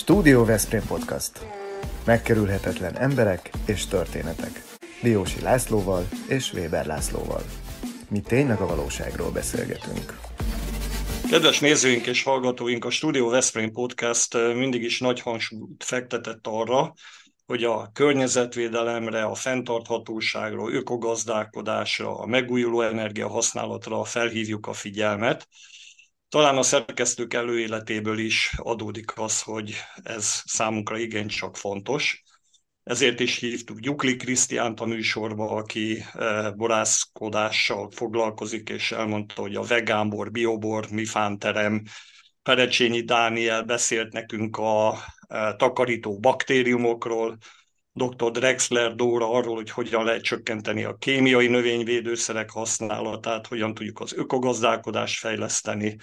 Stúdió Veszprém Podcast. Megkerülhetetlen emberek és történetek. Diósi Lászlóval és Weber Lászlóval. Mi tényleg a valóságról beszélgetünk. Kedves nézőink és hallgatóink, a Studio Veszprém Podcast mindig is nagy hangsúlyt fektetett arra, hogy a környezetvédelemre, a fenntarthatóságra, ökogazdálkodásra, a megújuló energia használatra felhívjuk a figyelmet, talán a szerkesztők előéletéből is adódik az, hogy ez számunkra igencsak fontos. Ezért is hívtuk Gyukli Krisztiánt a műsorba, aki eh, borászkodással foglalkozik, és elmondta, hogy a vegánbor, biobor, mifánterem, Perecsényi Dániel beszélt nekünk a eh, takarító baktériumokról, dr. Drexler Dóra arról, hogy hogyan lehet csökkenteni a kémiai növényvédőszerek használatát, hogyan tudjuk az ökogazdálkodást fejleszteni.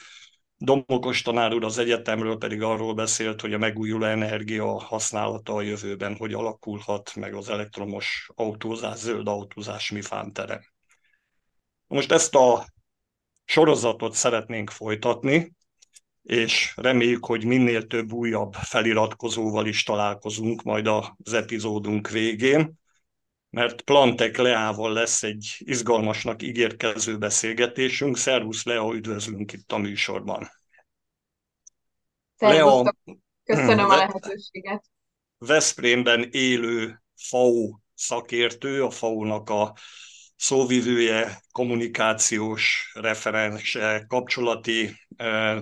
Domokos tanár úr az egyetemről pedig arról beszélt, hogy a megújuló energia használata a jövőben hogy alakulhat, meg az elektromos autózás, zöld autózás mi fántere. Most ezt a sorozatot szeretnénk folytatni, és reméljük, hogy minél több újabb feliratkozóval is találkozunk majd az epizódunk végén, mert Plantek Leával lesz egy izgalmasnak ígérkező beszélgetésünk. Szervusz Lea, üdvözlünk itt a műsorban. Lea, köszönöm a lehetőséget. Veszprémben élő FAO szakértő, a FAO-nak a szóvivője, kommunikációs referense, kapcsolati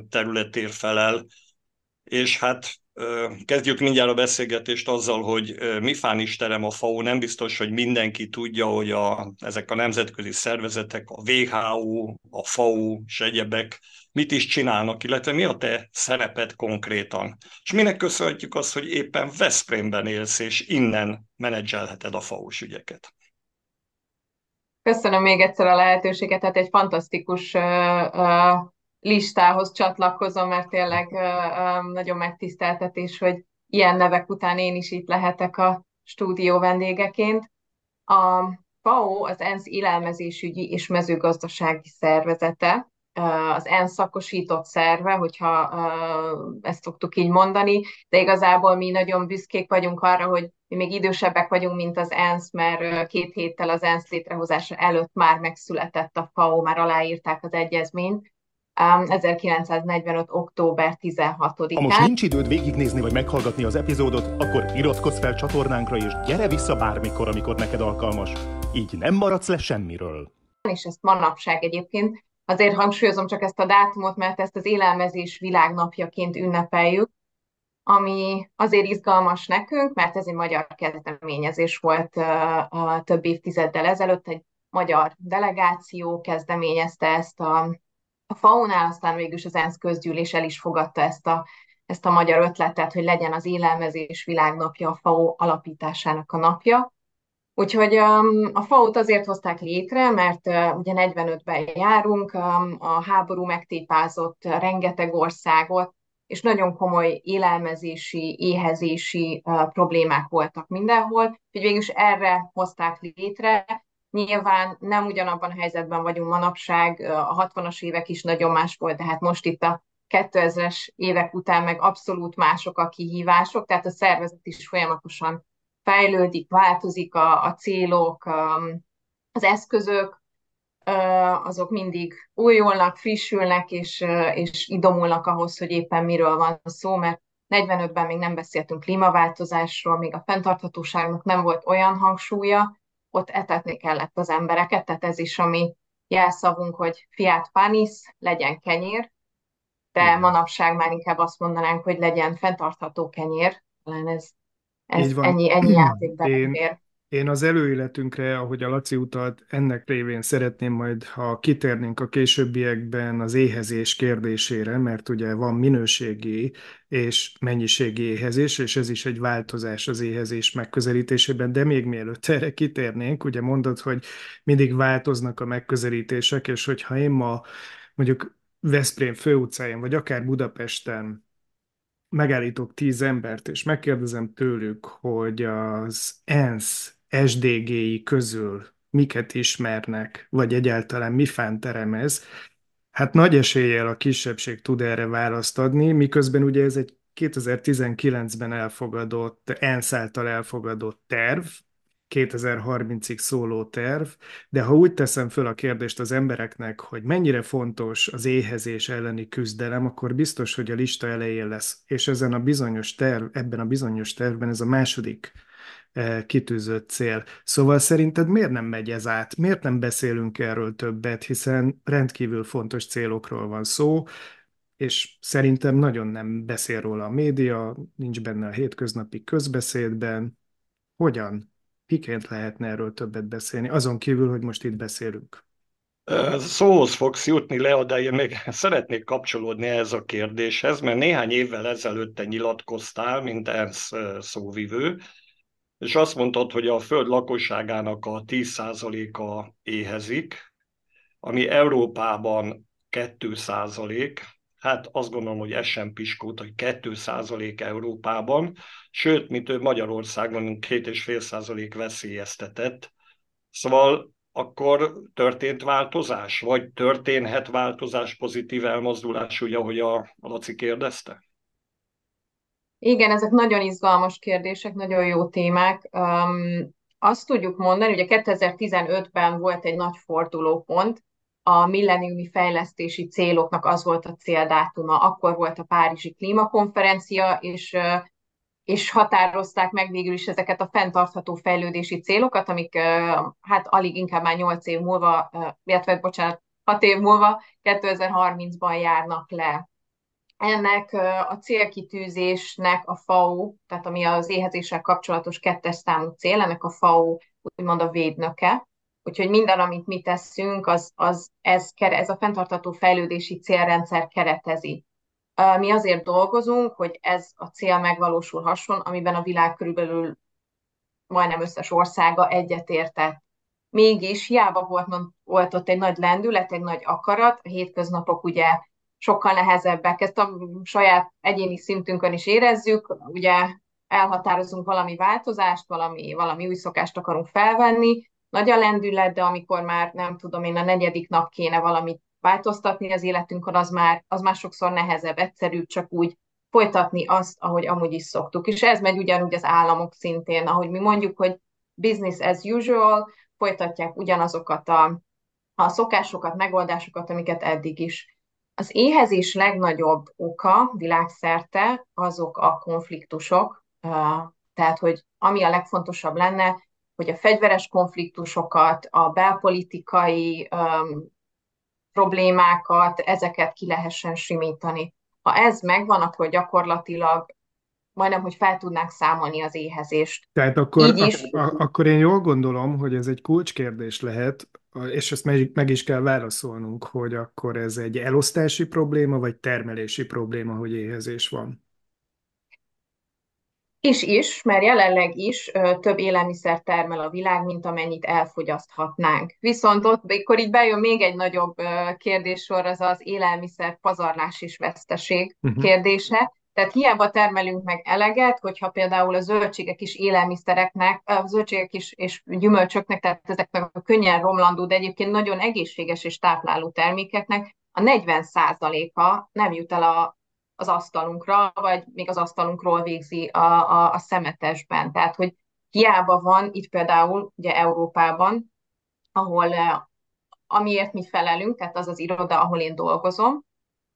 területér felel, és hát kezdjük mindjárt a beszélgetést azzal, hogy mi fán is terem a FAO, nem biztos, hogy mindenki tudja, hogy a, ezek a nemzetközi szervezetek, a WHO, a FAO és egyebek mit is csinálnak, illetve mi a te szereped konkrétan. És minek köszönhetjük azt, hogy éppen Veszprémben élsz, és innen menedzselheted a FAO-s ügyeket. Köszönöm még egyszer a lehetőséget, hát egy fantasztikus uh, uh, listához csatlakozom, mert tényleg uh, nagyon megtiszteltetés, hogy ilyen nevek után én is itt lehetek a stúdió vendégeként. A FAO az ENSZ élelmezésügyi és mezőgazdasági szervezete, az ENSZ szakosított szerve, hogyha ezt szoktuk így mondani, de igazából mi nagyon büszkék vagyunk arra, hogy mi még idősebbek vagyunk, mint az ENSZ, mert két héttel az ENSZ létrehozása előtt már megszületett a FAO, már aláírták az egyezményt, 1945. október 16-án. Ha most nincs időd végignézni vagy meghallgatni az epizódot, akkor iratkozz fel csatornánkra, és gyere vissza bármikor, amikor neked alkalmas. Így nem maradsz le semmiről. És ezt manapság egyébként Azért hangsúlyozom csak ezt a dátumot, mert ezt az élelmezés világnapjaként ünnepeljük, ami azért izgalmas nekünk, mert ez egy magyar kezdeményezés volt több évtizeddel ezelőtt, egy magyar delegáció kezdeményezte ezt a, a FAO-nál, aztán végül is az ENSZ közgyűlés el is fogadta ezt a, ezt a magyar ötletet, hogy legyen az élelmezés világnapja a FAO alapításának a napja. Úgyhogy um, a FAO-t azért hozták létre, mert uh, ugye 45-ben járunk, um, a háború megtépázott rengeteg országot, és nagyon komoly élelmezési, éhezési uh, problémák voltak mindenhol, úgyhogy végül is erre hozták létre. Nyilván nem ugyanabban a helyzetben vagyunk manapság, uh, a 60-as évek is nagyon más volt, de hát most itt a 2000-es évek után meg abszolút mások a kihívások, tehát a szervezet is folyamatosan fejlődik, változik a, a célok, az eszközök, azok mindig újulnak, frissülnek, és, és idomulnak ahhoz, hogy éppen miről van szó, mert 45-ben még nem beszéltünk klímaváltozásról, még a fenntarthatóságnak nem volt olyan hangsúlya, ott etetni kellett az embereket, tehát ez is a mi jelszavunk, hogy fiát panis, legyen kenyér, de manapság már inkább azt mondanánk, hogy legyen fenntartható kenyér, talán ez ez Így van. ennyi, ennyi játékban én, ér. Én az előéletünkre, ahogy a Laci utalt, ennek révén szeretném majd, ha kitérnénk a későbbiekben az éhezés kérdésére, mert ugye van minőségi és mennyiségi éhezés, és ez is egy változás az éhezés megközelítésében, de még mielőtt erre kitérnénk, ugye mondod, hogy mindig változnak a megközelítések, és hogyha én ma mondjuk Veszprém főutcáján, vagy akár Budapesten megállítok tíz embert, és megkérdezem tőlük, hogy az ENSZ SDG-i közül miket ismernek, vagy egyáltalán mi fánterem hát nagy eséllyel a kisebbség tud erre választ adni, miközben ugye ez egy 2019-ben elfogadott, ENSZ által elfogadott terv, 2030-ig szóló terv, de ha úgy teszem föl a kérdést az embereknek, hogy mennyire fontos az éhezés elleni küzdelem, akkor biztos, hogy a lista elején lesz. És ezen a bizonyos terv, ebben a bizonyos tervben ez a második eh, kitűzött cél. Szóval szerinted miért nem megy ez át? Miért nem beszélünk erről többet? Hiszen rendkívül fontos célokról van szó, és szerintem nagyon nem beszél róla a média, nincs benne a hétköznapi közbeszédben. Hogyan? Miként lehetne erről többet beszélni, azon kívül, hogy most itt beszélünk? Szóhoz fogsz jutni, Lea, de én még szeretnék kapcsolódni ehhez a kérdéshez, mert néhány évvel ezelőtt te nyilatkoztál, mint ENSZ szóvivő, és azt mondtad, hogy a föld lakosságának a 10%-a éhezik, ami Európában 2%, hát azt gondolom, hogy ez sem piskót, hogy 2% Európában, sőt, mint ő Magyarországon 2,5% veszélyeztetett. Szóval akkor történt változás, vagy történhet változás, pozitív elmozdulás, ugye, ahogy a Laci kérdezte? Igen, ezek nagyon izgalmas kérdések, nagyon jó témák. Um, azt tudjuk mondani, hogy a 2015-ben volt egy nagy fordulópont, a milleniumi fejlesztési céloknak az volt a céldátuma. Akkor volt a Párizsi Klímakonferencia, és, és határozták meg végül is ezeket a fenntartható fejlődési célokat, amik hát alig inkább már 8 év múlva, illetve bocsánat, 6 év múlva 2030-ban járnak le. Ennek a célkitűzésnek a FAO, tehát ami az éhezéssel kapcsolatos kettes számú cél, ennek a FAO úgymond a védnöke, Úgyhogy minden, amit mi teszünk, az, az ez, ez a fenntartató fejlődési célrendszer keretezi. Mi azért dolgozunk, hogy ez a cél megvalósulhasson, amiben a világ körülbelül majdnem összes országa egyetértett. Mégis hiába volt, volt ott egy nagy lendület, egy nagy akarat, a hétköznapok ugye sokkal nehezebbek, ezt a saját egyéni szintünkön is érezzük, ugye elhatározunk valami változást, valami, valami új szokást akarunk felvenni, nagy a lendület, de amikor már nem tudom én a negyedik nap kéne valamit változtatni az életünkön, az már, az már sokszor nehezebb, egyszerűbb csak úgy folytatni azt, ahogy amúgy is szoktuk. És ez megy ugyanúgy az államok szintén, ahogy mi mondjuk, hogy business as usual, folytatják ugyanazokat a, a szokásokat, megoldásokat, amiket eddig is. Az éhezés legnagyobb oka világszerte azok a konfliktusok, tehát, hogy ami a legfontosabb lenne, hogy a fegyveres konfliktusokat, a belpolitikai um, problémákat, ezeket ki lehessen simítani. Ha ez megvan, akkor gyakorlatilag majdnem, hogy fel tudnánk számolni az éhezést. Tehát akkor, Így is. Ak- akkor én jól gondolom, hogy ez egy kulcskérdés lehet, és ezt meg, meg is kell válaszolnunk, hogy akkor ez egy elosztási probléma, vagy termelési probléma, hogy éhezés van. És is, mert jelenleg is ö, több élelmiszer termel a világ, mint amennyit elfogyaszthatnánk. Viszont ott, amikor így bejön még egy nagyobb ö, kérdéssor, az az élelmiszer pazarlás és veszteség uh-huh. kérdése. Tehát hiába termelünk meg eleget, hogyha például a zöldségek is élelmiszereknek, a zöldségek is és gyümölcsöknek, tehát ezeknek a könnyen romlandó, de egyébként nagyon egészséges és tápláló termékeknek a 40%-a nem jut el a, az asztalunkra, vagy még az asztalunkról végzi a, a, a szemetesben. Tehát, hogy hiába van itt például ugye Európában, ahol eh, amiért mi felelünk, tehát az az iroda, ahol én dolgozom,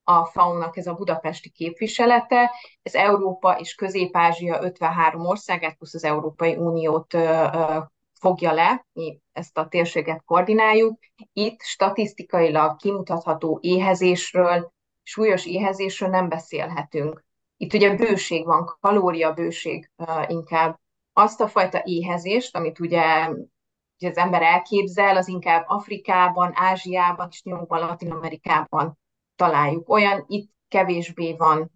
a FAO-nak ez a budapesti képviselete, ez Európa és Közép-Ázsia 53 országát plusz az Európai Uniót fogja le, mi ezt a térséget koordináljuk. Itt statisztikailag kimutatható éhezésről, súlyos éhezésről nem beszélhetünk. Itt ugye bőség van, kalóriabőség inkább. Azt a fajta éhezést, amit ugye, az ember elképzel, az inkább Afrikában, Ázsiában és nyugodtan Latin-Amerikában találjuk. Olyan itt kevésbé van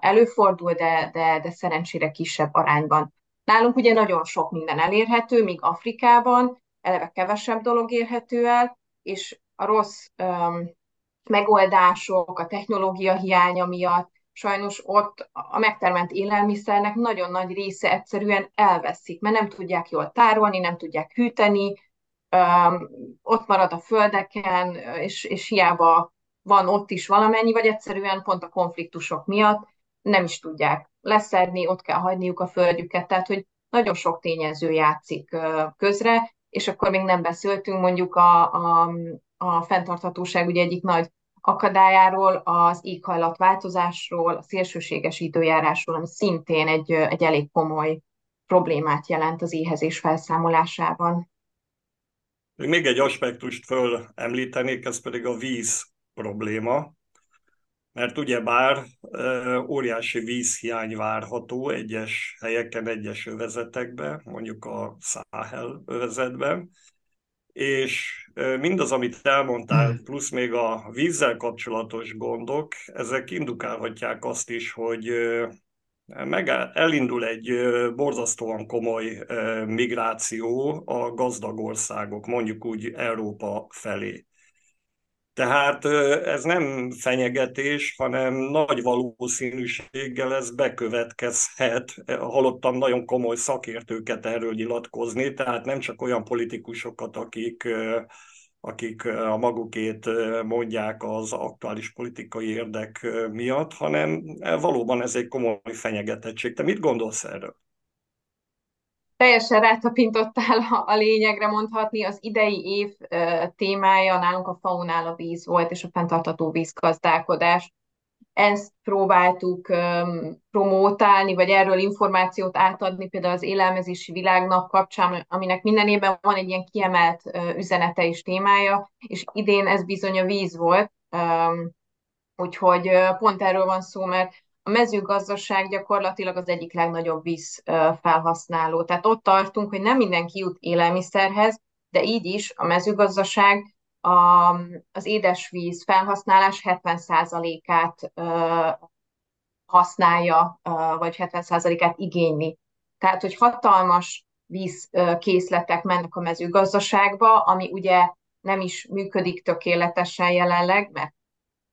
előfordul, de, de, de szerencsére kisebb arányban. Nálunk ugye nagyon sok minden elérhető, míg Afrikában eleve kevesebb dolog érhető el, és a rossz megoldások, a technológia hiánya miatt, sajnos ott a megtermelt élelmiszernek nagyon nagy része egyszerűen elveszik, mert nem tudják jól tárolni, nem tudják hűteni, ott marad a földeken, és, és hiába van ott is valamennyi, vagy egyszerűen pont a konfliktusok miatt nem is tudják leszedni, ott kell hagyniuk a földjüket, tehát hogy nagyon sok tényező játszik közre, és akkor még nem beszéltünk mondjuk a, a, a fenntarthatóság ugye egyik nagy akadályáról, az éghajlatváltozásról, a szélsőséges időjárásról, ami szintén egy, egy elég komoly problémát jelent az éhezés felszámolásában. Még egy aspektust föl említenék, ez pedig a víz probléma, mert ugyebár óriási vízhiány várható egyes helyeken, egyes övezetekben, mondjuk a Száhel övezetben, és mindaz, amit elmondtál, hmm. plusz még a vízzel kapcsolatos gondok, ezek indukálhatják azt is, hogy meg elindul egy borzasztóan komoly migráció a gazdag országok, mondjuk úgy Európa felé. Tehát ez nem fenyegetés, hanem nagy valószínűséggel ez bekövetkezhet. Hallottam nagyon komoly szakértőket erről nyilatkozni, tehát nem csak olyan politikusokat, akik akik a magukét mondják az aktuális politikai érdek miatt, hanem valóban ez egy komoly fenyegetettség. Te mit gondolsz erről? Teljesen rátapintottál a lényegre mondhatni. Az idei év témája nálunk a faunál a víz volt, és a fenntartató vízgazdálkodás. Ezt próbáltuk um, promótálni, vagy erről információt átadni például az élelmezési világnap kapcsán, aminek minden évben van egy ilyen kiemelt uh, üzenete és témája, és idén ez bizony a víz volt. Um, úgyhogy uh, pont erről van szó, mert a mezőgazdaság gyakorlatilag az egyik legnagyobb víz felhasználó. Tehát ott tartunk, hogy nem mindenki jut élelmiszerhez, de így is a mezőgazdaság a, az édesvíz felhasználás 70%-át használja, vagy 70%-át igényli. Tehát, hogy hatalmas vízkészletek mennek a mezőgazdaságba, ami ugye nem is működik tökéletesen jelenleg, mert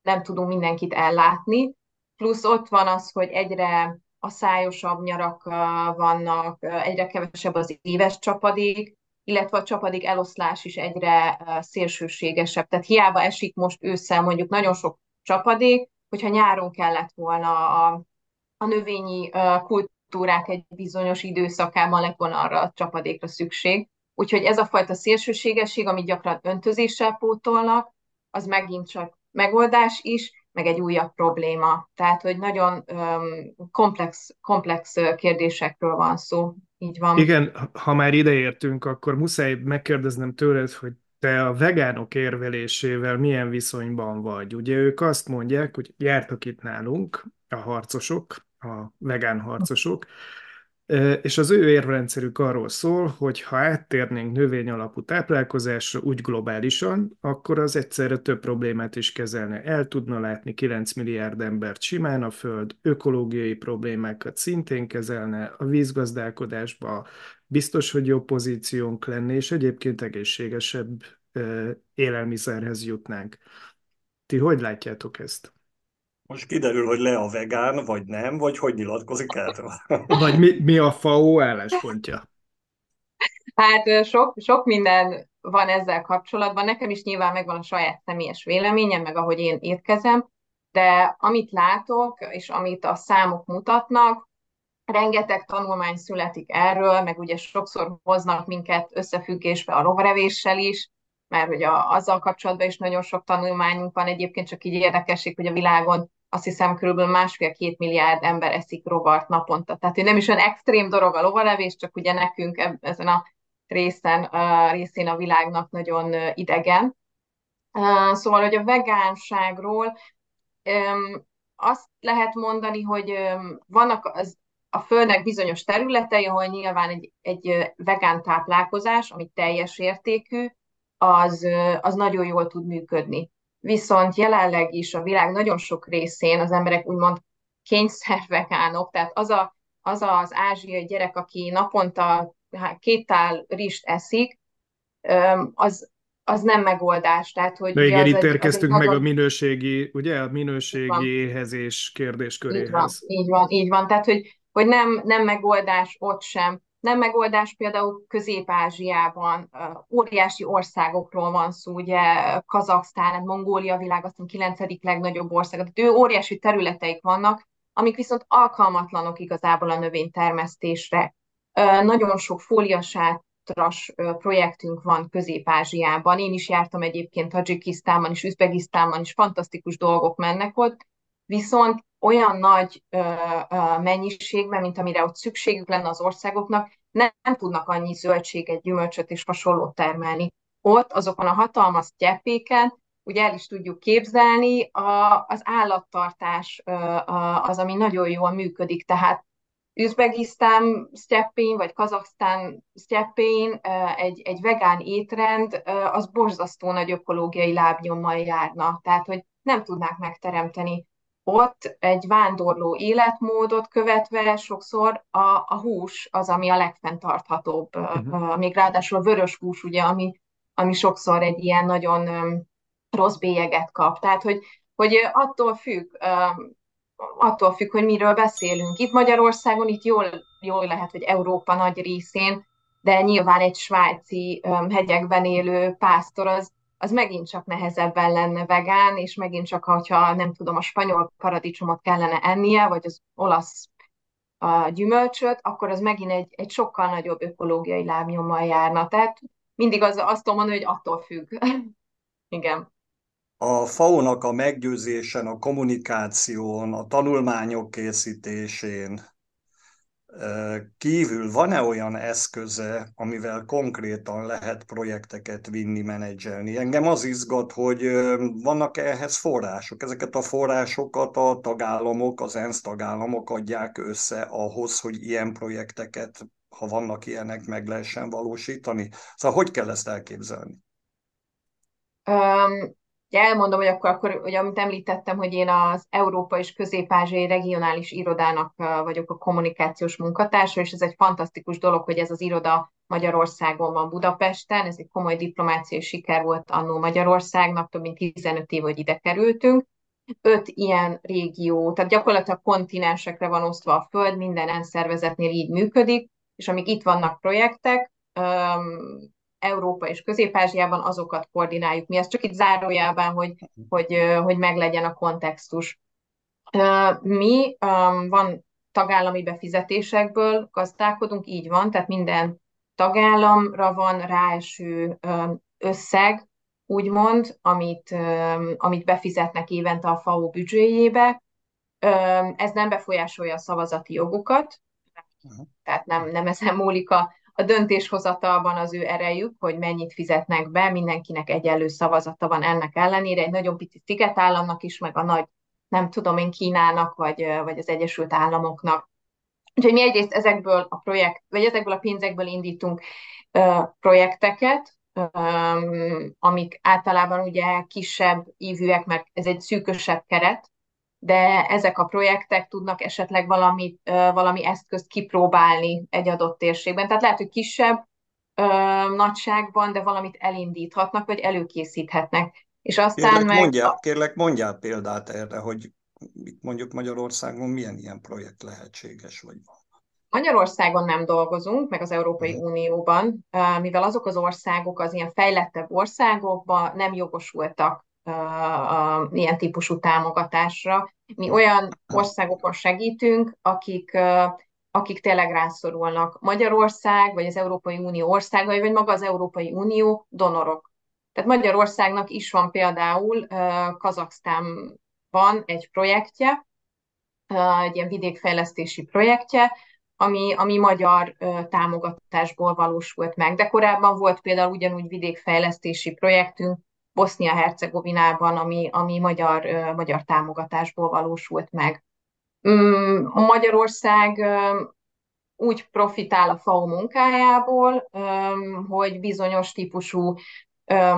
nem tudunk mindenkit ellátni, plusz ott van az, hogy egyre a szájosabb nyarak vannak, egyre kevesebb az éves csapadék, illetve a csapadék eloszlás is egyre szélsőségesebb. Tehát hiába esik most ősszel mondjuk nagyon sok csapadék, hogyha nyáron kellett volna a, a növényi kultúrák egy bizonyos időszakában lett volna arra a csapadékra szükség. Úgyhogy ez a fajta szélsőségesség, amit gyakran öntözéssel pótolnak, az megint csak megoldás is, meg egy újabb probléma. Tehát, hogy nagyon um, komplex, komplex kérdésekről van szó. Így van. Igen, ha már ideértünk, akkor muszáj megkérdeznem tőled, hogy te a vegánok érvelésével milyen viszonyban vagy? Ugye ők azt mondják, hogy jártak itt nálunk a harcosok, a vegán harcosok, és az ő érvrendszerük arról szól, hogy ha áttérnénk növény alapú táplálkozásra úgy globálisan, akkor az egyszerre több problémát is kezelne. El tudna látni 9 milliárd embert simán a Föld, ökológiai problémákat szintén kezelne, a vízgazdálkodásba biztos, hogy jobb pozíciónk lenne, és egyébként egészségesebb élelmiszerhez jutnánk. Ti hogy látjátok ezt? Most kiderül, hogy le a vegán, vagy nem, vagy hogy nyilatkozik erről. Vagy mi, mi a FAO álláspontja? Hát sok, sok minden van ezzel kapcsolatban. Nekem is nyilván megvan a saját személyes véleményem, meg ahogy én étkezem, de amit látok, és amit a számok mutatnak, rengeteg tanulmány születik erről, meg ugye sokszor hoznak minket összefüggésbe a rovarevéssel is, mert hogy a, azzal kapcsolatban is nagyon sok tanulmányunk van, egyébként csak így érdekesség, hogy a világon azt hiszem körülbelül másfél-két milliárd ember eszik rovart naponta. Tehát, hogy nem is olyan extrém dolog a lovalevés, csak ugye nekünk ezen a részen, a részén a világnak nagyon idegen. Szóval, hogy a vegánságról azt lehet mondani, hogy vannak az, a Földnek bizonyos területei, ahol nyilván egy, egy vegán táplálkozás, ami teljes értékű, az, az nagyon jól tud működni viszont jelenleg is a világ nagyon sok részén az emberek úgymond kényszervegánok, tehát az, a, az az ázsiai gyerek, aki naponta két tál rist eszik, az, az nem megoldás. Tehát, hogy De igen, itt érkeztünk meg a minőségi, ugye, a minőségi éhezés kérdésköréhez. Így van, így van, így van. Tehát, hogy, hogy nem, nem megoldás ott sem. Nem megoldás például Közép-Ázsiában, óriási országokról van szó, ugye Kazaksztán, Mongólia világ, azt hiszem 9. legnagyobb ország, tehát ő óriási területeik vannak, amik viszont alkalmatlanok igazából a növénytermesztésre. Nagyon sok fóliasátras projektünk van Közép-Ázsiában. Én is jártam egyébként Tajikisztánban és Üzbegisztánban is, fantasztikus dolgok mennek ott, viszont olyan nagy mennyiségben, mint amire ott szükségük lenne az országoknak, nem, nem tudnak annyi zöldséget, gyümölcsöt és hasonlót termelni. Ott azokon a hatalmas gyepéken ugye el is tudjuk képzelni, a, az állattartás az, ami nagyon jól működik, tehát Üzbegisztán sztyeppén, vagy Kazaksztán sztyeppén egy, egy vegán étrend, az borzasztó nagy ökológiai lábnyommal járna, tehát hogy nem tudnák megteremteni. Ott egy vándorló életmódot követve sokszor a, a hús az, ami a legfenntarthatóbb, uh-huh. még ráadásul vörös hús, ugye, ami, ami sokszor egy ilyen nagyon rossz bélyeget kap. Tehát, hogy, hogy attól függ, attól függ, hogy miről beszélünk. Itt Magyarországon, itt jól, jól lehet, hogy Európa nagy részén, de nyilván egy svájci hegyekben élő pásztor az, az megint csak nehezebben lenne vegán, és megint csak, hogyha nem tudom, a spanyol paradicsomot kellene ennie, vagy az olasz a gyümölcsöt, akkor az megint egy, egy sokkal nagyobb ökológiai lábnyommal járna. Tehát mindig az, azt tudom mondani, hogy attól függ. Igen a FAO-nak a meggyőzésen, a kommunikáción, a tanulmányok készítésén kívül van-e olyan eszköze, amivel konkrétan lehet projekteket vinni, menedzselni? Engem az izgat, hogy vannak -e ehhez források. Ezeket a forrásokat a tagállamok, az ENSZ tagállamok adják össze ahhoz, hogy ilyen projekteket, ha vannak ilyenek, meg lehessen valósítani. Szóval hogy kell ezt elképzelni? Um Ugye elmondom, hogy akkor, akkor ugye, amit említettem, hogy én az Európa és Közép-Ázsiai Regionális Irodának vagyok a kommunikációs munkatársa, és ez egy fantasztikus dolog, hogy ez az iroda Magyarországon van Budapesten, ez egy komoly diplomáciai siker volt annó Magyarországnak, több mint 15 év, hogy ide kerültünk. Öt ilyen régió, tehát gyakorlatilag kontinensekre van osztva a Föld, minden szervezetnél így működik, és amíg itt vannak projektek, Európa és Közép-Ázsiában, azokat koordináljuk mi. Ez csak itt zárójában, hogy, hogy, hogy meglegyen a kontextus. Mi van tagállami befizetésekből gazdálkodunk, így van, tehát minden tagállamra van ráeső összeg, úgymond, amit, amit befizetnek évente a FAO büdzséjébe. Ez nem befolyásolja a szavazati jogukat, tehát nem, nem ezen múlik a, a döntéshozatalban az ő erejük, hogy mennyit fizetnek be, mindenkinek egyenlő szavazata van ennek ellenére, egy nagyon pici szigetállamnak is, meg a nagy, nem tudom én, Kínának, vagy, vagy az Egyesült Államoknak. Úgyhogy mi egyrészt ezekből a projekt, vagy ezekből a pénzekből indítunk uh, projekteket, um, amik általában ugye kisebb ívűek, mert ez egy szűkösebb keret, de ezek a projektek tudnak esetleg valami, valami eszközt kipróbálni egy adott térségben. Tehát lehet, hogy kisebb ö, nagyságban, de valamit elindíthatnak, vagy előkészíthetnek. És aztán kérlek, meg... mondjál, kérlek, mondjál példát erre, hogy mondjuk Magyarországon milyen ilyen projekt lehetséges, vagy van. Magyarországon nem dolgozunk, meg az Európai uh-huh. Unióban, mivel azok az országok, az ilyen fejlettebb országokban nem jogosultak ilyen típusú támogatásra. Mi olyan országokon segítünk, akik, akik tényleg rászorulnak. Magyarország, vagy az Európai Unió országai, vagy maga az Európai Unió donorok. Tehát Magyarországnak is van például Kazaksztánban egy projektje, egy ilyen vidékfejlesztési projektje, ami, ami magyar támogatásból valósult meg. De korábban volt például ugyanúgy vidékfejlesztési projektünk Bosznia-Hercegovinában, ami, ami magyar, magyar támogatásból valósult meg. Mm, Magyarország úgy profitál a FAO munkájából, hogy bizonyos típusú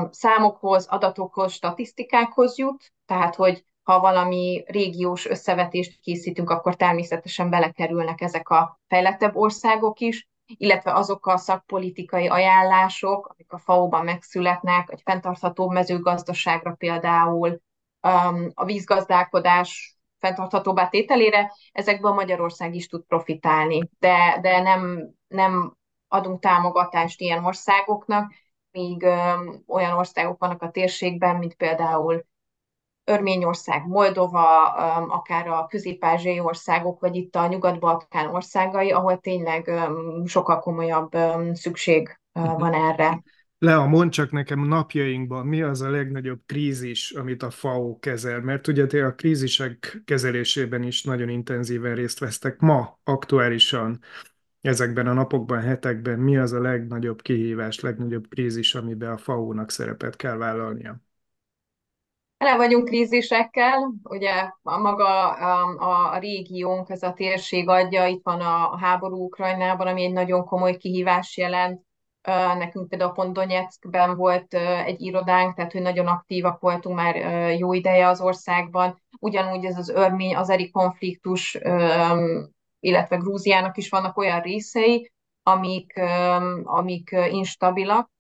számokhoz, adatokhoz, statisztikákhoz jut, tehát hogy ha valami régiós összevetést készítünk, akkor természetesen belekerülnek ezek a fejlettebb országok is, illetve azok a szakpolitikai ajánlások, amik a FAO-ban megszületnek, egy fenntartható mezőgazdaságra például, um, a vízgazdálkodás fenntarthatóbbá tételére, ezekből Magyarország is tud profitálni, de, de nem, nem adunk támogatást ilyen országoknak, míg öm, olyan országok vannak a térségben, mint például Örményország, Moldova, akár a közép-ázsiai országok, vagy itt a nyugat-balkán országai, ahol tényleg sokkal komolyabb szükség van erre. Lea, mondd csak nekem napjainkban, mi az a legnagyobb krízis, amit a FAO kezel? Mert ugye te a krízisek kezelésében is nagyon intenzíven részt vesztek ma, aktuálisan, ezekben a napokban, hetekben. Mi az a legnagyobb kihívás, legnagyobb krízis, amiben a FAO-nak szerepet kell vállalnia? Ele vagyunk krízisekkel, ugye a maga a, a régiónk, ez a térség adja, itt van a, a háború Ukrajnában, ami egy nagyon komoly kihívás jelent, Nekünk például pont Donetskben volt egy irodánk, tehát hogy nagyon aktívak voltunk már jó ideje az országban. Ugyanúgy ez az örmény azeri konfliktus, illetve Grúziának is vannak olyan részei, amik, amik instabilak,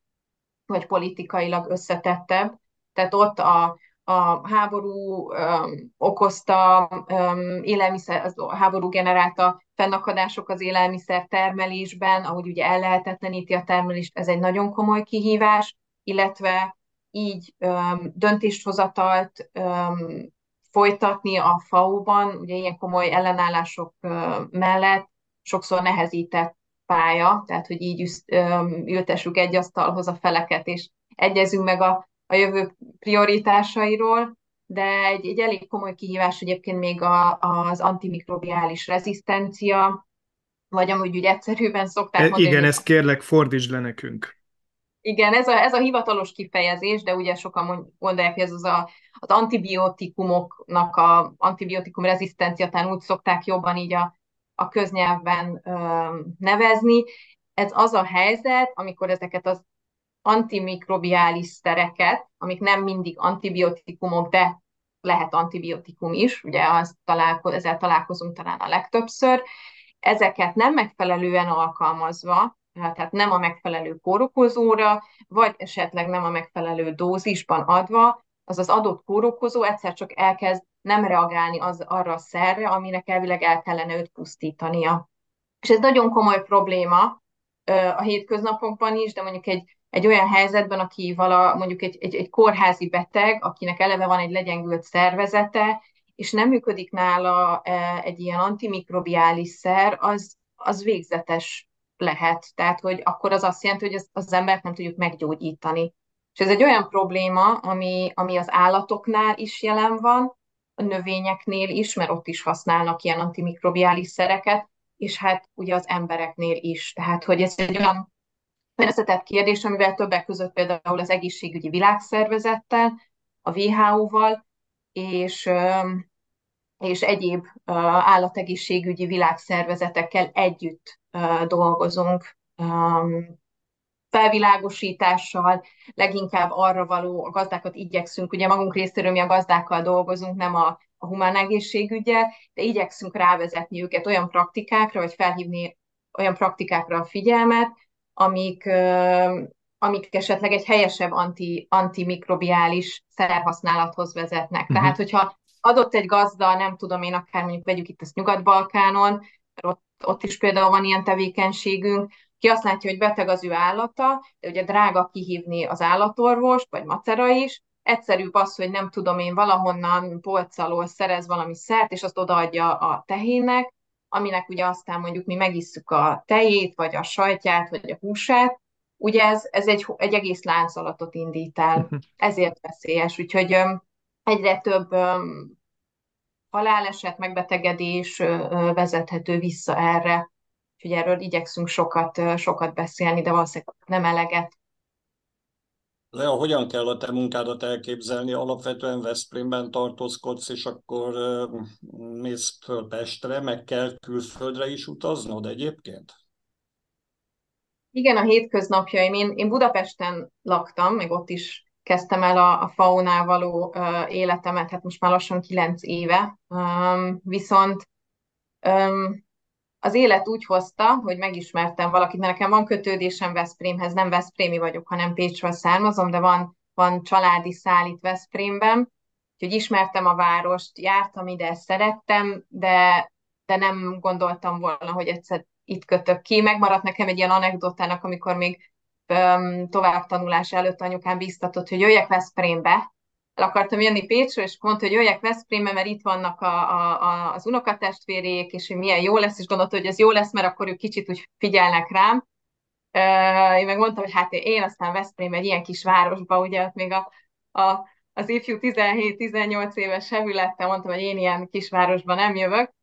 vagy politikailag összetettebb. Tehát ott a, a háború um, okozta um, élelmiszer, a háború generálta fennakadások az élelmiszer termelésben, ahogy ugye ellehetetleníti a termelést, ez egy nagyon komoly kihívás, illetve így um, döntéshozatalt um, folytatni a FAO-ban, ugye ilyen komoly ellenállások uh, mellett sokszor nehezített pálya, tehát hogy így um, ültessük egy asztalhoz a feleket, és egyezünk meg a a jövő prioritásairól, de egy, egy elég komoly kihívás egyébként még a, az antimikrobiális rezisztencia, vagy amúgy úgy egyszerűen szokták e, mondani. Igen, ezt kérlek fordítsd le nekünk. Igen, ez a, ez a hivatalos kifejezés, de ugye sokan mondják, hogy ez az a, az antibiotikumoknak a antibiotikum rezisztencia, talán úgy szokták jobban így a, a köznyelvben ö, nevezni. Ez az a helyzet, amikor ezeket az antimikrobiális szereket, amik nem mindig antibiotikumok, de lehet antibiotikum is, ugye azt találko- ezzel találkozunk talán a legtöbbször, ezeket nem megfelelően alkalmazva, tehát nem a megfelelő kórokozóra, vagy esetleg nem a megfelelő dózisban adva, az az adott kórokozó egyszer csak elkezd nem reagálni az, arra a szerre, aminek elvileg el kellene őt pusztítania. És ez nagyon komoly probléma a hétköznapokban is, de mondjuk egy egy olyan helyzetben, aki vala, mondjuk egy, egy, egy kórházi beteg, akinek eleve van egy legyengült szervezete, és nem működik nála e, egy ilyen antimikrobiális szer, az, az végzetes lehet. Tehát, hogy akkor az azt jelenti, hogy az, az embert nem tudjuk meggyógyítani. És ez egy olyan probléma, ami, ami az állatoknál is jelen van, a növényeknél is, mert ott is használnak ilyen antimikrobiális szereket, és hát ugye az embereknél is. Tehát, hogy ez egy olyan összetett kérdés, amivel többek között például az egészségügyi világszervezettel, a WHO-val, és, és egyéb állategészségügyi világszervezetekkel együtt dolgozunk felvilágosítással, leginkább arra való, a gazdákat igyekszünk, ugye magunk részéről mi a gazdákkal dolgozunk, nem a, a humán egészségügyel, de igyekszünk rávezetni őket olyan praktikákra, vagy felhívni olyan praktikákra a figyelmet, amik, amik esetleg egy helyesebb anti, antimikrobiális szerhasználathoz vezetnek. Uh-huh. Tehát, hogyha adott egy gazda, nem tudom én, akár mondjuk vegyük itt ezt Nyugat-Balkánon, ott, ott is például van ilyen tevékenységünk, ki azt látja, hogy beteg az ő állata, de ugye drága kihívni az állatorvost, vagy macera is, egyszerűbb az, hogy nem tudom én valahonnan polc szerez valami szert, és azt odaadja a tehének, aminek ugye aztán mondjuk mi megisszuk a tejét, vagy a sajtját, vagy a húsát, ugye ez, ez egy, egy egész láncolatot indít el, ezért veszélyes. Úgyhogy egyre több haláleset, megbetegedés vezethető vissza erre. Úgyhogy erről igyekszünk sokat, sokat beszélni, de valószínűleg nem eleget. Lea, hogyan kell a te munkádat elképzelni? Alapvetően Veszprémben tartózkodsz, és akkor mész föl Pestre, meg kell külföldre is utaznod egyébként? Igen, a hétköznapjaim. Én, én Budapesten laktam, meg ott is kezdtem el a, a faunál való uh, életemet, hát most már lassan kilenc éve. Um, viszont um, az élet úgy hozta, hogy megismertem valakit, mert nekem van kötődésem Veszprémhez, nem Veszprémi vagyok, hanem Pécsről származom, de van, van családi szál itt Veszprémben, úgyhogy ismertem a várost, jártam ide, szerettem, de, de nem gondoltam volna, hogy egyszer itt kötök ki. Megmaradt nekem egy ilyen anekdotának, amikor még um, tovább tanulás előtt anyukám biztatott, hogy jöjjek Veszprémbe, el akartam jönni Pécsről, és mondta, hogy jöjjek Veszprémbe, mert itt vannak a, a, a, az unokatestvérék, és hogy milyen jó lesz, és gondolta, hogy ez jó lesz, mert akkor ők kicsit úgy figyelnek rám. Én meg mondtam, hogy hát én aztán Veszprém egy ilyen kis városba, ugye ott még a, a, az ifjú 17-18 éves hevülettel mondtam, hogy én ilyen kisvárosba nem jövök,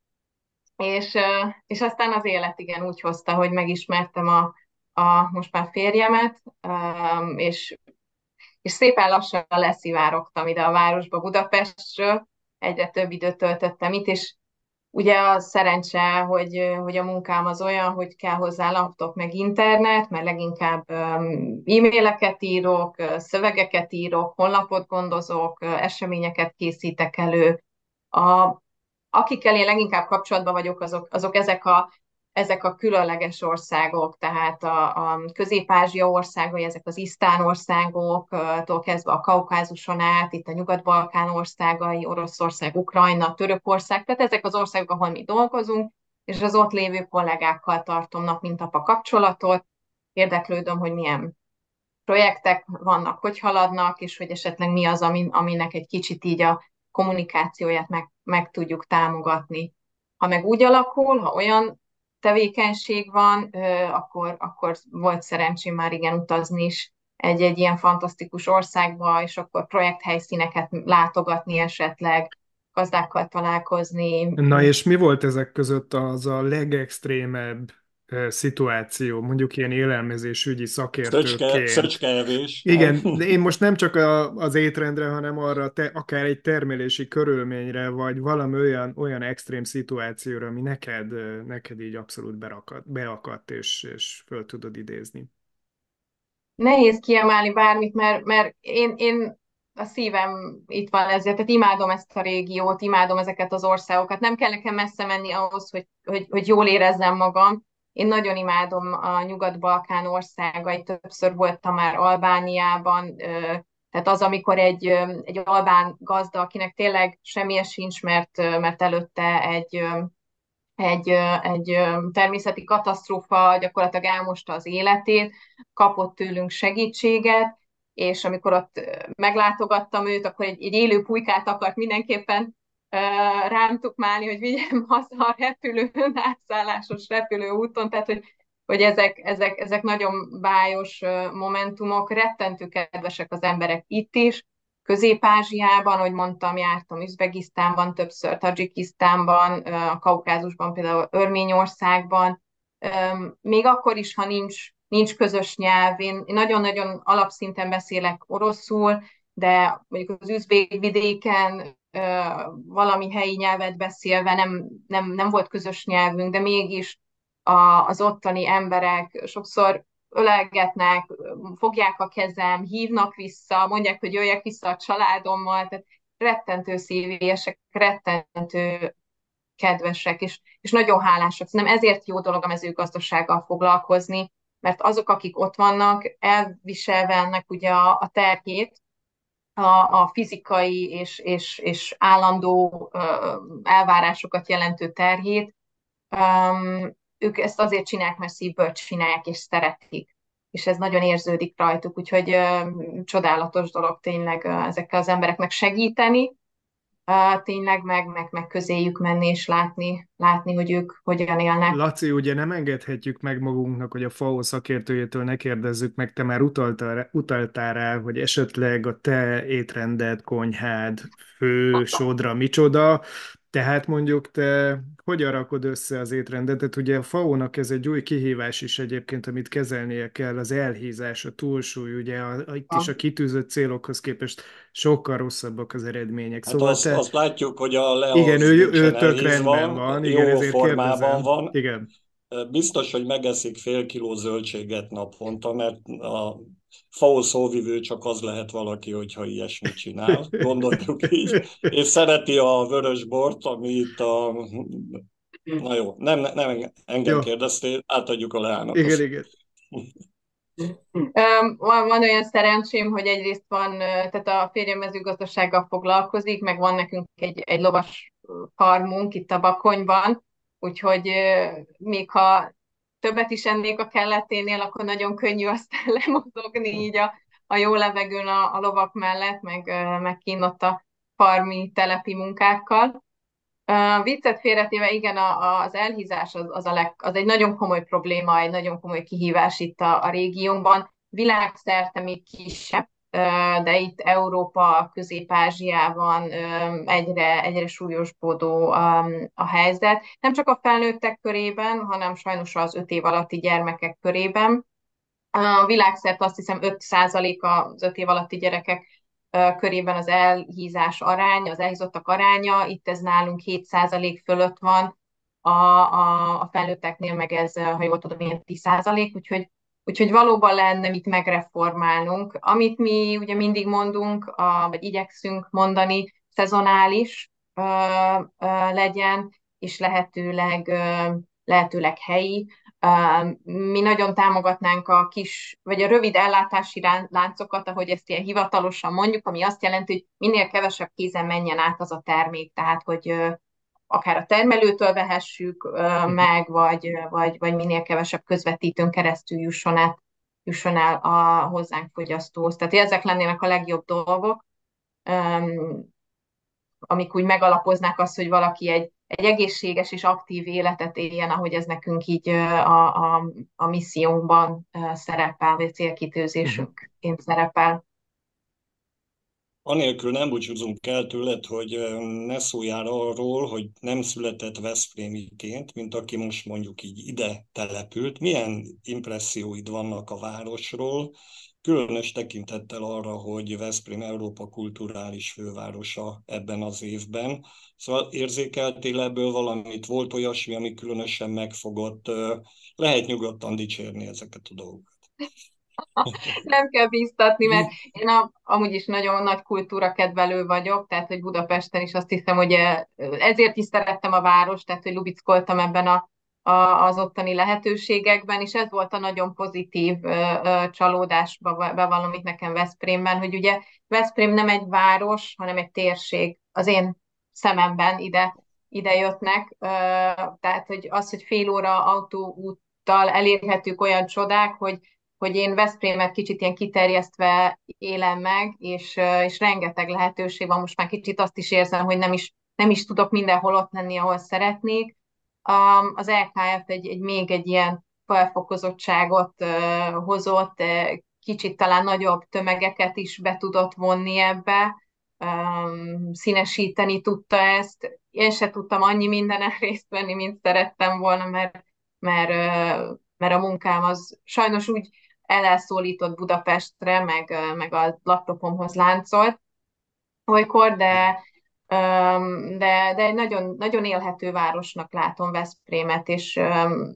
és, és aztán az élet igen úgy hozta, hogy megismertem a, a most már férjemet, és, és szépen lassan leszivárogtam ide a városba Budapestről, egyre több időt töltöttem itt, és ugye a szerencse, hogy, hogy a munkám az olyan, hogy kell hozzá laptop meg internet, mert leginkább e-maileket írok, szövegeket írok, honlapot gondozok, eseményeket készítek elő. A, akikkel én leginkább kapcsolatban vagyok, azok, azok ezek a ezek a különleges országok, tehát a, a Közép-Ázsia országai, ezek az Isztán országoktól kezdve a Kaukázuson át, itt a Nyugat-Balkán országai, Oroszország, Ukrajna, Törökország, tehát ezek az országok, ahol mi dolgozunk, és az ott lévő kollégákkal tartom nap mint a kapcsolatot, érdeklődöm, hogy milyen projektek vannak, hogy haladnak, és hogy esetleg mi az, aminek egy kicsit így a kommunikációját meg, meg tudjuk támogatni. Ha meg úgy alakul, ha olyan tevékenység van, akkor, akkor volt szerencsém már igen utazni is egy-egy ilyen fantasztikus országba, és akkor projekthelyszíneket látogatni esetleg, gazdákkal találkozni. Na és mi volt ezek között az a legextrémebb szituáció, mondjuk ilyen élelmezésügyi szakértőként. Szöcskeevés. Igen, de én most nem csak a, az étrendre, hanem arra te, akár egy termelési körülményre, vagy valami olyan, olyan extrém szituációra, ami neked, neked így abszolút berakadt, beakadt, és, és föl tudod idézni. Nehéz kiemelni bármit, mert, mert én, én a szívem itt van ezért, tehát imádom ezt a régiót, imádom ezeket az országokat. Nem kell nekem messze menni ahhoz, hogy, hogy, hogy jól érezzem magam én nagyon imádom a Nyugat-Balkán országait, többször voltam már Albániában, tehát az, amikor egy, egy albán gazda, akinek tényleg semmi sincs, mert, mert előtte egy, egy, egy természeti katasztrófa gyakorlatilag elmosta az életét, kapott tőlünk segítséget, és amikor ott meglátogattam őt, akkor egy, egy élő pulykát akart mindenképpen rám tukmálni, hogy vigyem haza a repülőn, átszállásos repülőúton, tehát hogy, hogy ezek, ezek, ezek nagyon bájos momentumok, rettentő kedvesek az emberek itt is, Közép-Ázsiában, ahogy mondtam, jártam Üzbegisztánban, többször Tajikisztánban, a Kaukázusban, például Örményországban, még akkor is, ha nincs, nincs közös nyelv, én nagyon-nagyon alapszinten beszélek oroszul, de mondjuk az üzbék vidéken valami helyi nyelvet beszélve nem, nem, nem volt közös nyelvünk, de mégis a, az ottani emberek sokszor ölelgetnek, fogják a kezem, hívnak vissza, mondják, hogy jöjjek vissza a családommal, tehát rettentő szívések, rettentő kedvesek, és, és nagyon hálásak. Szerintem ezért jó dolog a mezőgazdasággal foglalkozni, mert azok, akik ott vannak, elviselve ennek ugye a, a terhét, a, a fizikai és, és, és állandó elvárásokat jelentő terhét, ők ezt azért csinálják, mert szívből csinálják, és szeretik. És ez nagyon érződik rajtuk, úgyhogy csodálatos dolog tényleg ezekkel az embereknek segíteni, tényleg meg, meg, meg közéjük menni és látni, látni, hogy ők hogyan élnek. Laci, ugye nem engedhetjük meg magunknak, hogy a FAO szakértőjétől ne kérdezzük meg, te már utaltál, utaltál rá, hogy esetleg a te étrended, konyhád, fő, sodra, micsoda, tehát mondjuk te hogyan rakod össze az étrendet? Tehát ugye a FAO-nak ez egy új kihívás is egyébként, amit kezelnie kell, az elhízás, a túlsúly, ugye a, a, itt is a kitűzött célokhoz képest sokkal rosszabbak az eredmények. Hát szóval azt, te... azt látjuk, hogy a Leo Igen, ő, ő tök rendben van, igen, ezért formában kérdezem. van. Igen. Biztos, hogy megeszik fél kiló zöldséget naponta, mert a FAO szóvivő csak az lehet valaki, hogyha ilyesmit csinál, gondoljuk így, és szereti a vörös bort, ami itt a... Na jó, nem, nem engem jó. kérdeztél, átadjuk a leának. Igen, igen. Van, van olyan szerencsém, hogy egyrészt van, tehát a férjem mezőgazdasággal foglalkozik, meg van nekünk egy, egy lovas farmunk itt a Bakonyban, úgyhogy még ha többet is ennék a kelleténél, akkor nagyon könnyű aztán lemozogni így a, a jó levegőn a, a lovak mellett, meg, meg kint ott a farmi telepi munkákkal. Uh, viccet félretéve, igen, a, az elhízás az, az, a leg, az egy nagyon komoly probléma, egy nagyon komoly kihívás itt a, a régiónkban. Világszerte még kisebb, de itt Európa, Közép-Ázsiában egyre, egyre súlyosbodó a helyzet. Nem csak a felnőttek körében, hanem sajnos az öt év alatti gyermekek körében. A világszerte azt hiszem 5% az öt év alatti gyerekek körében az elhízás aránya, az elhízottak aránya, itt ez nálunk 7% fölött van, a, a, a felnőtteknél meg ez, ha jól tudom, ilyen 10%, úgyhogy, úgyhogy valóban lenne mit megreformálnunk. Amit mi ugye mindig mondunk, vagy igyekszünk mondani, szezonális legyen, és lehetőleg, lehetőleg helyi, mi nagyon támogatnánk a kis, vagy a rövid ellátási láncokat, ahogy ezt ilyen hivatalosan mondjuk, ami azt jelenti, hogy minél kevesebb kézen menjen át az a termék, tehát hogy akár a termelőtől vehessük mhm. meg, vagy, vagy, vagy minél kevesebb közvetítőn keresztül jusson, át, jusson el a hozzánk fogyasztóhoz. Tehát ezek lennének a legjobb dolgok, amik úgy megalapoznák azt, hogy valaki egy egy egészséges és aktív életet éljen, ahogy ez nekünk így a, a, a missziónkban szerepel, vagy célkitőzésünkként szerepel. Anélkül nem búcsúzunk el tőled, hogy ne szóljál arról, hogy nem született Veszprémiként, mint aki most mondjuk így ide települt. Milyen impresszióid vannak a városról, különös tekintettel arra, hogy Veszprém Európa kulturális fővárosa ebben az évben. Szóval érzékeltél ebből valamit? Volt olyasmi, ami különösen megfogott? Lehet nyugodtan dicsérni ezeket a dolgokat. Nem kell bíztatni, mert én a, amúgy is nagyon nagy kultúra kedvelő vagyok, tehát hogy Budapesten is azt hiszem, hogy ezért is szerettem a város, tehát hogy lubickoltam ebben a az ottani lehetőségekben, és ez volt a nagyon pozitív csalódás, bevallom itt nekem Veszprémben, hogy ugye Veszprém nem egy város, hanem egy térség. Az én szememben ide, ide jöttnek, tehát hogy az, hogy fél óra autóúttal elérhetők olyan csodák, hogy, hogy én Veszprémet kicsit ilyen kiterjesztve élem meg, és, és rengeteg lehetőség van, most már kicsit azt is érzem, hogy nem is, nem is tudok mindenhol ott lenni, ahol szeretnék, az LKF egy, egy még egy ilyen felfokozottságot hozott, kicsit talán nagyobb tömegeket is be tudott vonni ebbe, színesíteni tudta ezt. Én se tudtam annyi mindenen részt venni, mint szerettem volna, mert, mert, mert a munkám az sajnos úgy elszólított Budapestre, meg, meg a laptopomhoz láncolt olykor, de, de, de egy nagyon, nagyon élhető városnak látom Veszprémet, és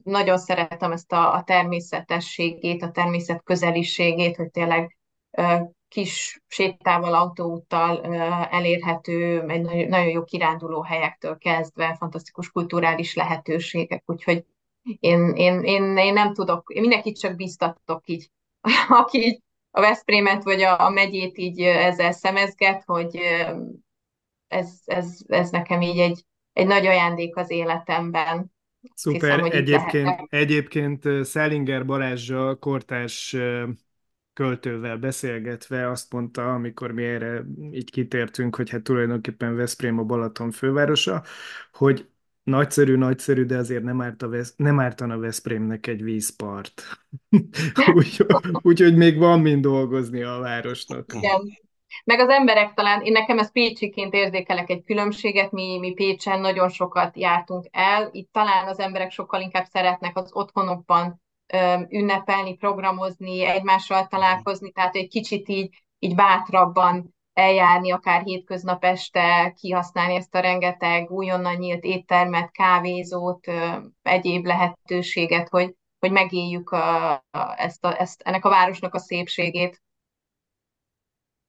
nagyon szeretem ezt a, a természetességét, a természet közeliségét, hogy tényleg kis sétával, autóúttal elérhető, egy nagyon jó kiránduló helyektől kezdve, fantasztikus kulturális lehetőségek, úgyhogy én, én, én, én nem tudok, én mindenkit csak biztatok így, aki így a Veszprémet vagy a, a megyét így ezzel szemezget, hogy ez, ez, ez nekem így egy, egy nagy ajándék az életemben. Szuper, hiszem, egyébként, egyébként Szellinger Balázsa kortárs költővel beszélgetve azt mondta, amikor mi erre így kitértünk, hogy hát tulajdonképpen Veszprém a Balaton fővárosa, hogy nagyszerű, nagyszerű, de azért nem, árt a Vesz, nem ártana Veszprémnek egy vízpart. Úgyhogy úgy, még van mind dolgozni a városnak. Igen. Meg az emberek talán, én nekem ez pécsiként érzékelek egy különbséget, mi, mi Pécsen nagyon sokat jártunk el, itt talán az emberek sokkal inkább szeretnek az otthonokban ünnepelni, programozni, egymással találkozni, tehát egy kicsit így, így bátrabban eljárni, akár hétköznap este, kihasználni ezt a rengeteg újonnan nyílt éttermet, kávézót, egyéb lehetőséget, hogy, hogy megéljük a, a, ezt, a, ezt ennek a városnak a szépségét.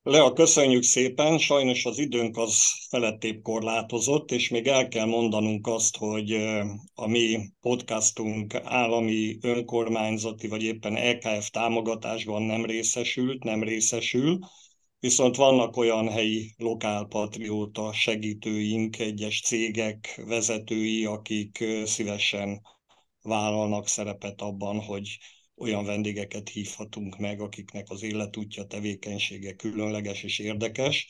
Lea, köszönjük szépen, sajnos az időnk az felettébb korlátozott, és még el kell mondanunk azt, hogy a mi podcastunk állami, önkormányzati, vagy éppen EKF támogatásban nem részesült, nem részesül, viszont vannak olyan helyi lokálpatrióta segítőink, egyes cégek vezetői, akik szívesen vállalnak szerepet abban, hogy olyan vendégeket hívhatunk meg, akiknek az életútja, tevékenysége különleges és érdekes.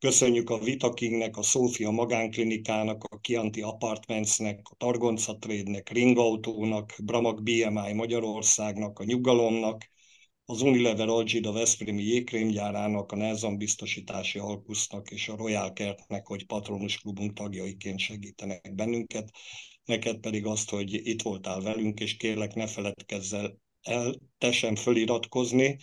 Köszönjük a Vitakingnek, a Szófia Magánklinikának, a Kianti Apartmentsnek, a Targonca Trade-nek, Ringautónak, Bramag BMI Magyarországnak, a Nyugalomnak, az Unilever Algida Veszprémi jégkrémgyárának, a Nelson biztosítási Alkusznak és a Royal Kertnek, hogy patronus klubunk tagjaiként segítenek bennünket. Neked pedig azt, hogy itt voltál velünk, és kérlek ne feledkezz el, te sem föliratkozni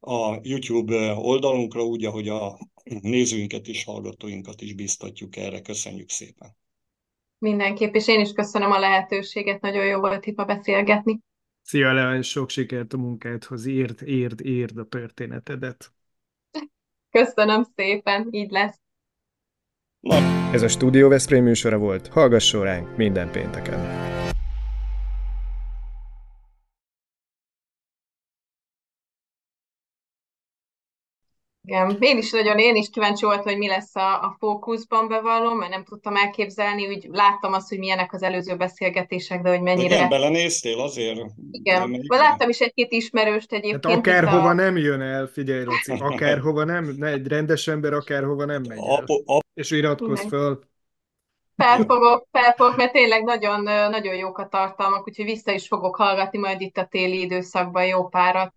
a YouTube oldalunkra, úgy, ahogy a nézőinket és hallgatóinkat is biztatjuk erre. Köszönjük szépen! Mindenképp, és én is köszönöm a lehetőséget, nagyon jó volt itt beszélgetni. Szia, Leon, sok sikert a munkádhoz, írd, írd, írd a történetedet. Köszönöm szépen, így lesz. Ez a Studio Veszprém műsora volt, hallgass ránk minden pénteken. Igen, én is nagyon, én is kíváncsi voltam, hogy mi lesz a, a fókuszban bevallom, mert nem tudtam elképzelni, úgy láttam azt, hogy milyenek az előző beszélgetések, de hogy mennyire... Igen, belenéztél azért? Igen, nem, láttam is egy-két ismerőst egyébként. Hát akárhova a... nem jön el, figyelj Roci, akárhova nem, ne, egy rendes ember akárhova nem megy el. Apo, ap... És iratkozz föl. Felfogok, felfogok, mert tényleg nagyon, nagyon jók a tartalmak, úgyhogy vissza is fogok hallgatni majd itt a téli időszakban jó párat.